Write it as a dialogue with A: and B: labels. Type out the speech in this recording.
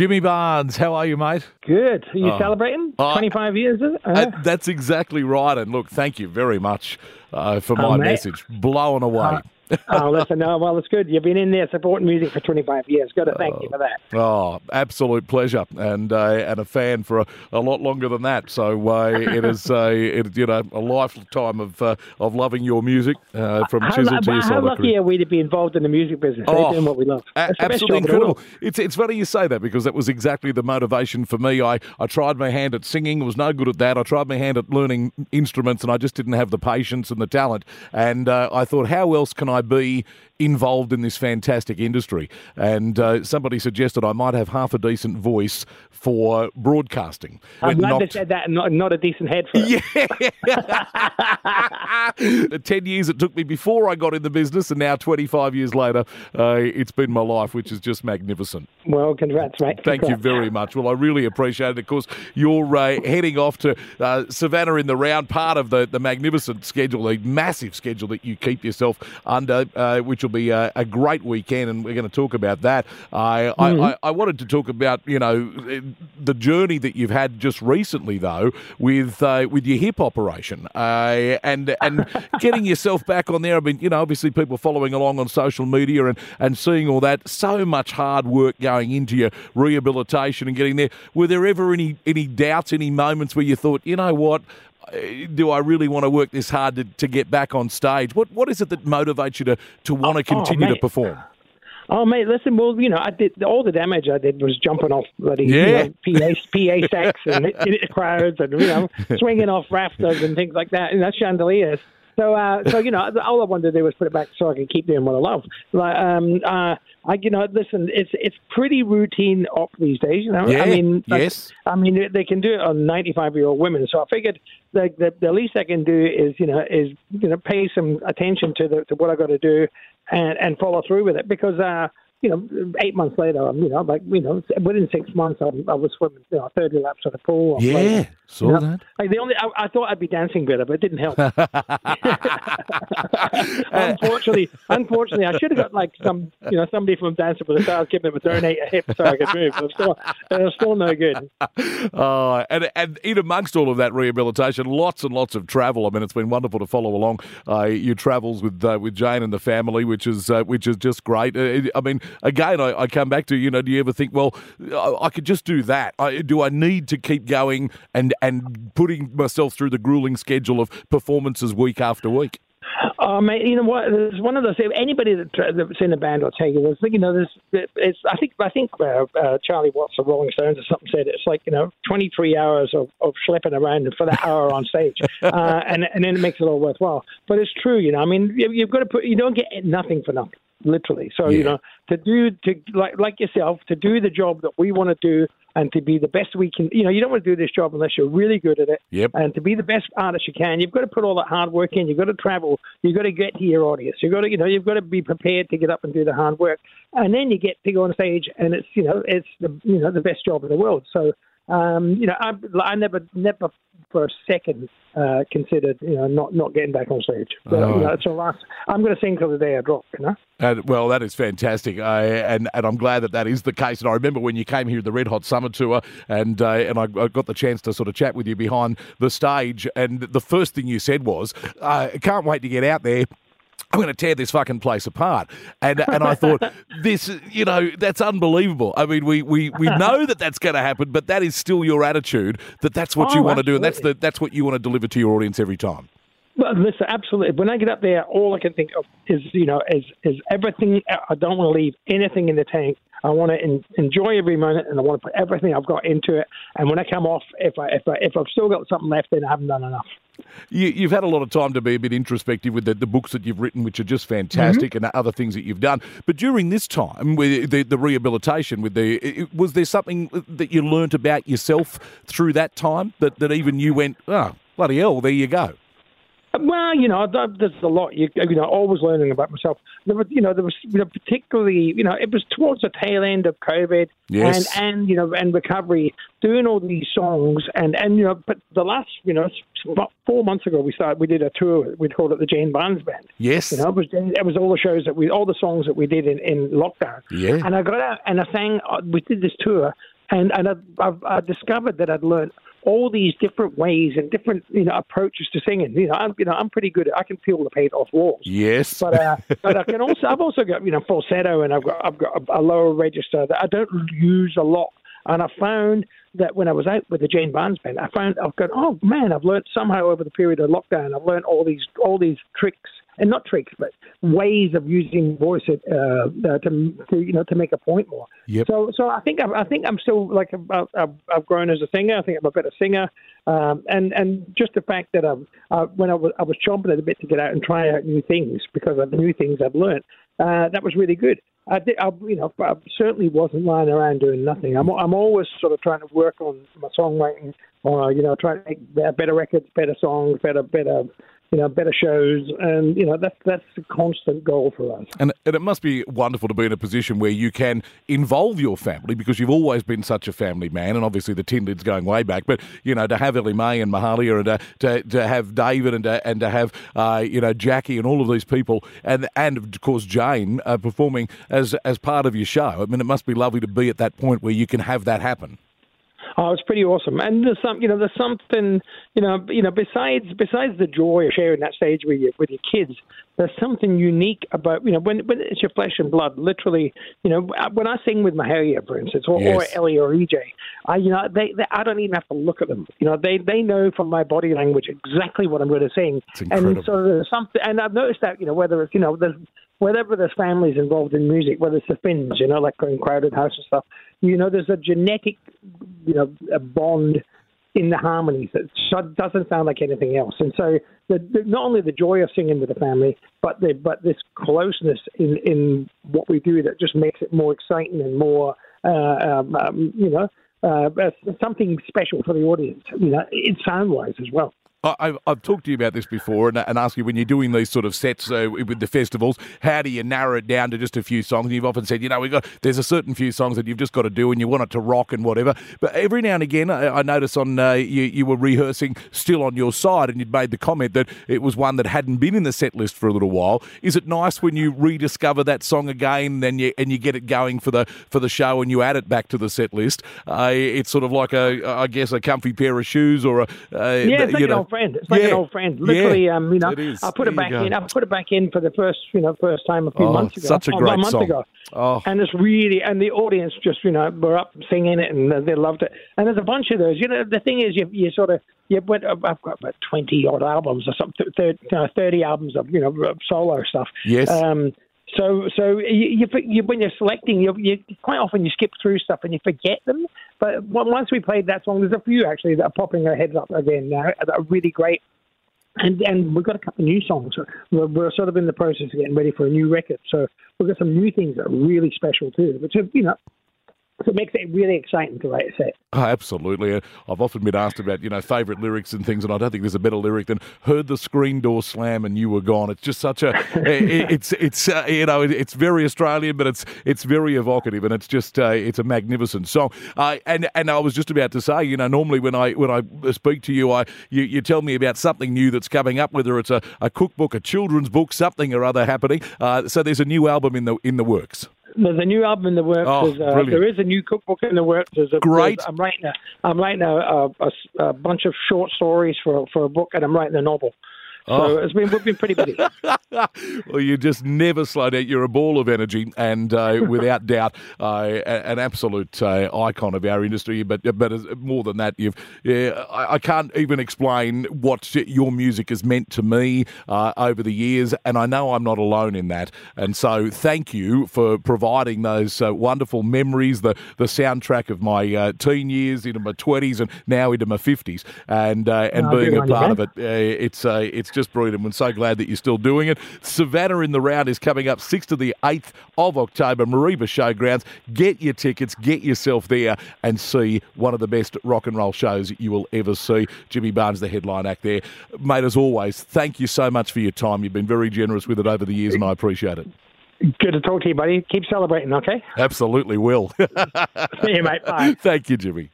A: Jimmy Barnes, how are you, mate?
B: Good. Are you
A: Oh.
B: celebrating?
A: Oh.
B: 25 years, is it?
A: Uh,
B: Uh-huh.
A: that's exactly right. And look, thank you very much uh, for my
B: Oh,
A: message. Blown away.
B: oh, listen, no, well, it's good. You've been in there supporting music for 25 years. Got to thank you for that.
A: Oh, absolute pleasure, and uh, and a fan for a, a lot longer than that. So uh, it is uh, it, you know a lifetime of uh, of loving your music uh, from
B: How,
A: Chisel to your
B: how lucky
A: career.
B: are we to be involved in the music business?
A: Oh,
B: doing what we love.
A: A- absolutely
B: job in the
A: incredible. It's it's funny you say that because that was exactly the motivation for me. I, I tried my hand at singing, was no good at that. I tried my hand at learning instruments, and I just didn't have the patience and the talent. And uh, I thought, how else can I be involved in this fantastic industry? And uh, somebody suggested I might have half a decent voice for broadcasting.
B: I'm glad they said that not, not a decent head for it.
A: the 10 years it took me before I got in the business, and now 25 years later, uh, it's been my life, which is just magnificent.
B: Well, congrats, mate.
A: Thank you very much. Well, I really appreciate it. Of course, you're uh, heading off to uh, Savannah in the round, part of the, the magnificent schedule, the massive schedule that you keep yourself under, uh, which will be a, a great weekend, and we're going to talk about that. I, I, I, I wanted to talk about, you know, the journey that you've had just recently, though, with uh, with your hip operation, uh, and and getting yourself back on there. I mean, you know, obviously people following along on social media and, and seeing all that. So much hard work going into your rehabilitation and getting there. Were there ever any any doubts, any moments where you thought, you know what? Do I really want to work this hard to, to get back on stage? What what is it that motivates you to, to want to
B: Oh, oh
A: continue to perform?
B: Oh, mate, listen, well, you know, I did all the damage I did was jumping off bloody
A: Yeah.
B: you know, PA, PA stacks and crowds and, you know, swinging off rafters and things like that, and that's chandeliers. So, uh, so you know, all I wanted to do was put it back so I could keep doing what I love. Like, um, uh, I, you know, listen, it's it's pretty routine op these days. You know,
A: Yeah,
B: I mean, like,
A: yes.
B: I mean, they can do it on ninety-five-year-old women. So I figured the, the the least I can do is, you know, is you know, pay some attention to the to what I got to do, and and follow through with it because. uh you know, eight months later, I'm, you know, like, you know, within six months, I, I was swimming, you know, 30 laps of the pool. I'm
A: Yeah, saw
B: you know,
A: that.
B: Like the only, I, I thought I'd be dancing better, but it didn't help. unfortunately, unfortunately, I should have got like some, you know, somebody from Dancing with the Stars giving me a donate a hip so I could move. But it's still, it's still no good.
A: Oh, and and in amongst all of that rehabilitation, lots and lots of travel. I mean, it's been wonderful to follow along uh, your travels with uh, with Jane and the family, which is uh, which is just great. Uh, I mean, again, I, I come back to you know, do you ever think, well, I, I could just do that? I, do I need to keep going and and putting myself through the grueling schedule of performances week after week?
B: Oh, mate, you know what? There's one of those. Anybody that, that's in a band will tell you this. You know, there's. It's. I think. I think uh, uh, Charlie Watts of Rolling Stones or something said it's like you know 23 hours of, of schlepping around for that hour on stage, uh, and and then it makes it all worthwhile. But it's true. You know, I mean, you, you've got to put. You don't get nothing for nothing. Literally. So you know, to do to like like yourself to do the job that we want to do and to be the best we can. You know, you don't want to do this job unless you're really good at it
A: Yep.
B: and to be the best artist you can, you've got to put all that hard work in. You've got to travel. You've got to get to your audience. You've got to, you know, you've got to be prepared to get up and do the hard work. And then you get to go on stage, and it's, you know, it's the, you know, the best job in the world. So, um, you know, I, I never, never for a second uh, considered, you know, not not getting back on stage. So,
A: Oh.
B: you know, it's a last. I'm going to sing till the day I drop. You know.
A: And, well, that is fantastic, I, and and I'm glad that that is the case. And I remember when you came here the Red Hot Summer Tour, and uh, and I, I got the chance to sort of chat with you behind the stage, and the first thing you said was, uh, "Can't wait to get out there." I'm going to tear this fucking place apart, and and I thought this, you know, that's unbelievable. I mean, we we, we know that that's going to happen, but that is still your attitude that that's what you
B: Oh,
A: want to do, and that's the that's what you want to deliver to your audience every time.
B: Well, listen, absolutely. When I get up there, all I can think of is, you know, is is everything. I don't want to leave anything in the tank. I want to en- enjoy every moment, and I want to put everything I've got into it. And when I come off, if I if I if I've still got something left, then I haven't done enough.
A: You, you've had a lot of time to be a bit introspective with the, the books that you've written, which are just fantastic, mm-hmm. and other things that you've done. But during this time, with the, the rehabilitation, with the it- was there something that you learnt about yourself through that time that, that even you went, oh bloody hell, there you go.
B: Well, you know, there's a lot. You, you know, always learning about myself. There was, you know, there was, you know, particularly, you know, it was towards the tail end of COVID,
A: Yes.
B: and and you know, and recovery, doing all these songs, and and you know, but the last, you know, about four months ago we started. We did a tour. We called it the Jane Barnes Band.
A: Yes.
B: You know, it was it was all the shows that we, all the songs that we did in, in lockdown.
A: Yeah.
B: And I got out and I sang. uh, We did this tour, and and I, I, discovered that I'd learned all these different ways and different you know approaches to singing. You know, I'm you know I'm pretty good. At, I can peel the paint off walls.
A: Yes.
B: But uh, but I can also I've also got you know falsetto and I've got I've got a, a lower register that I don't use a lot. And I found that when I was out with the Jane Barnes band, I found I've got oh man, I've learned somehow over the period of lockdown, I've learned all these all these tricks and not tricks, but ways of using voice uh, uh, to, to you know to make a point more.
A: Yep.
B: So so I think I'm, I think I'm still like I've, I've, I've grown as a singer. I think I'm a better singer, um, and and just the fact that I've, uh, when I was I was chomping at a bit to get out and try out new things because of the new things I've learned. Uh, that was really good. I, did, I, you know, I certainly wasn't lying around doing nothing. I'm, I'm always sort of trying to work on my songwriting, or you know, trying to make better records, better songs, better, better, you know, better shows, and you know, that's that's a constant goal for us.
A: And, and it must be wonderful to be in a position where you can involve your family because you've always been such a family man, and obviously the tin lid's going way back. But you know, to have Elly-May and Mahalia, and to, to, to have David, and to, and to have uh, you know Jackie, and all of these people, and and of course Jane uh, performing as as part of your show. I mean, it must be lovely to be at that point where you can have that happen.
B: Oh, it's pretty awesome. And there's some, you know, there's something, you know, you know, besides besides the joy of sharing that stage with your with your kids, there's something unique about, you know, when when it's your flesh and blood. Literally, you know, when I sing with Mahalia, for instance, or, or Elly or EJ, I, you know, they, they I don't even have to look at them. You know, they they know from my body language exactly what I'm going to sing. And so there's something, and I've noticed that, you know, whether it's, you know, there's wherever there's families involved in music, whether it's the Finns, you know, like in Crowded House and stuff, you know, there's a genetic, you know, a bond in the harmonies that doesn't sound like anything else. And so, the, the, not only the joy of singing with the family, but the but this closeness in in what we do that just makes it more exciting and more, uh, um, um, you know. Uh, uh, something special for the audience, you know, in sound wise as well.
A: I- I've, I've talked to you about this before and, and asked you when you're doing these sort of sets uh, with the festivals, how do you narrow it down to just a few songs? And you've often said, you know, we got there's a certain few songs that you've just got to do and you want it to rock and whatever. But every now and again, I, I notice on uh, you, you were rehearsing still on your side and you'd made the comment that it was one that hadn't been in the set list for a little while. Is it nice when you rediscover that song again and you, and you get it going for the for the show and you add it back to the set list? Uh, it's sort of like a, I guess, a comfy pair of shoes or a, uh,
B: Yeah,
A: you know,
B: old friend. It's like
A: Yeah.
B: an old friend. Literally,
A: Yeah,
B: um, you know,
A: it is.
B: I put it
A: There you
B: back in. I put it back in for the first, you know, first time a few
A: Oh,
B: months ago.
A: such a
B: Oh,
A: great
B: month
A: song.
B: ago.
A: Oh.
B: And it's really, and the audience just, you know, were up singing it, and they loved it. And there's a bunch of those. You know, the thing is, you, you sort of, you went. I've got about twenty odd albums or something, thirty, uh, thirty albums of, you know, solo stuff.
A: Yes.
B: Um, so, so you, you, when you're selecting, you, you quite often you skip through stuff and you forget them. But once we played that song, there's a few actually that are popping their heads up again now that are really great. And and we've got a couple of new songs. We're, we're sort of in the process of getting ready for a new record. So we've got some new things that are really special too, which are, you know, so it makes it really exciting to write a set.
A: Oh, absolutely. I've often been asked about, you know, favourite lyrics and things, and I don't think there's a better lyric than "Heard the screen door slam and you were gone." It's just such a, it- it's it's uh, you know, it- it's very Australian, but it's it's very evocative, and it's just uh, it's a magnificent song. Uh, and and I was just about to say, you know, normally when I when I speak to you, I you, you tell me about something new that's coming up, whether it's a, a cookbook, a children's book, something or other happening. Uh, so there's a new album in the in the works.
B: There's a new album in the works.
A: Oh,
B: uh, there is a new cookbook in the works. There's a,
A: Great.
B: there's- I'm writing a, I'm writing a, a, a, bunch of short stories for for a book, and I'm writing a novel. So
A: Oh.
B: it's been we've been pretty busy.
A: well, you just never slow down. You're a ball of energy, and uh, without doubt, uh, an absolute uh, icon of our industry. But but more than that, you've yeah, I, I can't even explain what your music has meant to me uh, over the years, and I know I'm not alone in that. And so, thank you for providing those uh, wonderful memories, the the soundtrack of my uh, teen years into my 20s and now into my 50s, and uh, and
B: Oh,
A: being a part of it. Uh, it's uh, it's just brilliant. I'm so glad that you're still doing it. Savannah in the round is coming up 6th to the 8th of October, Mareeba Showgrounds. Get your tickets, get yourself there, and see one of the best rock and roll shows you will ever see. Jimmy Barnes, the headline act there. Mate, as always, thank you so much for your time. You've been very generous with it over the years, and I appreciate it.
B: Good to talk to you, buddy. Keep celebrating, okay?
A: Absolutely will.
B: See you, mate. Bye.
A: thank you, Jimmy.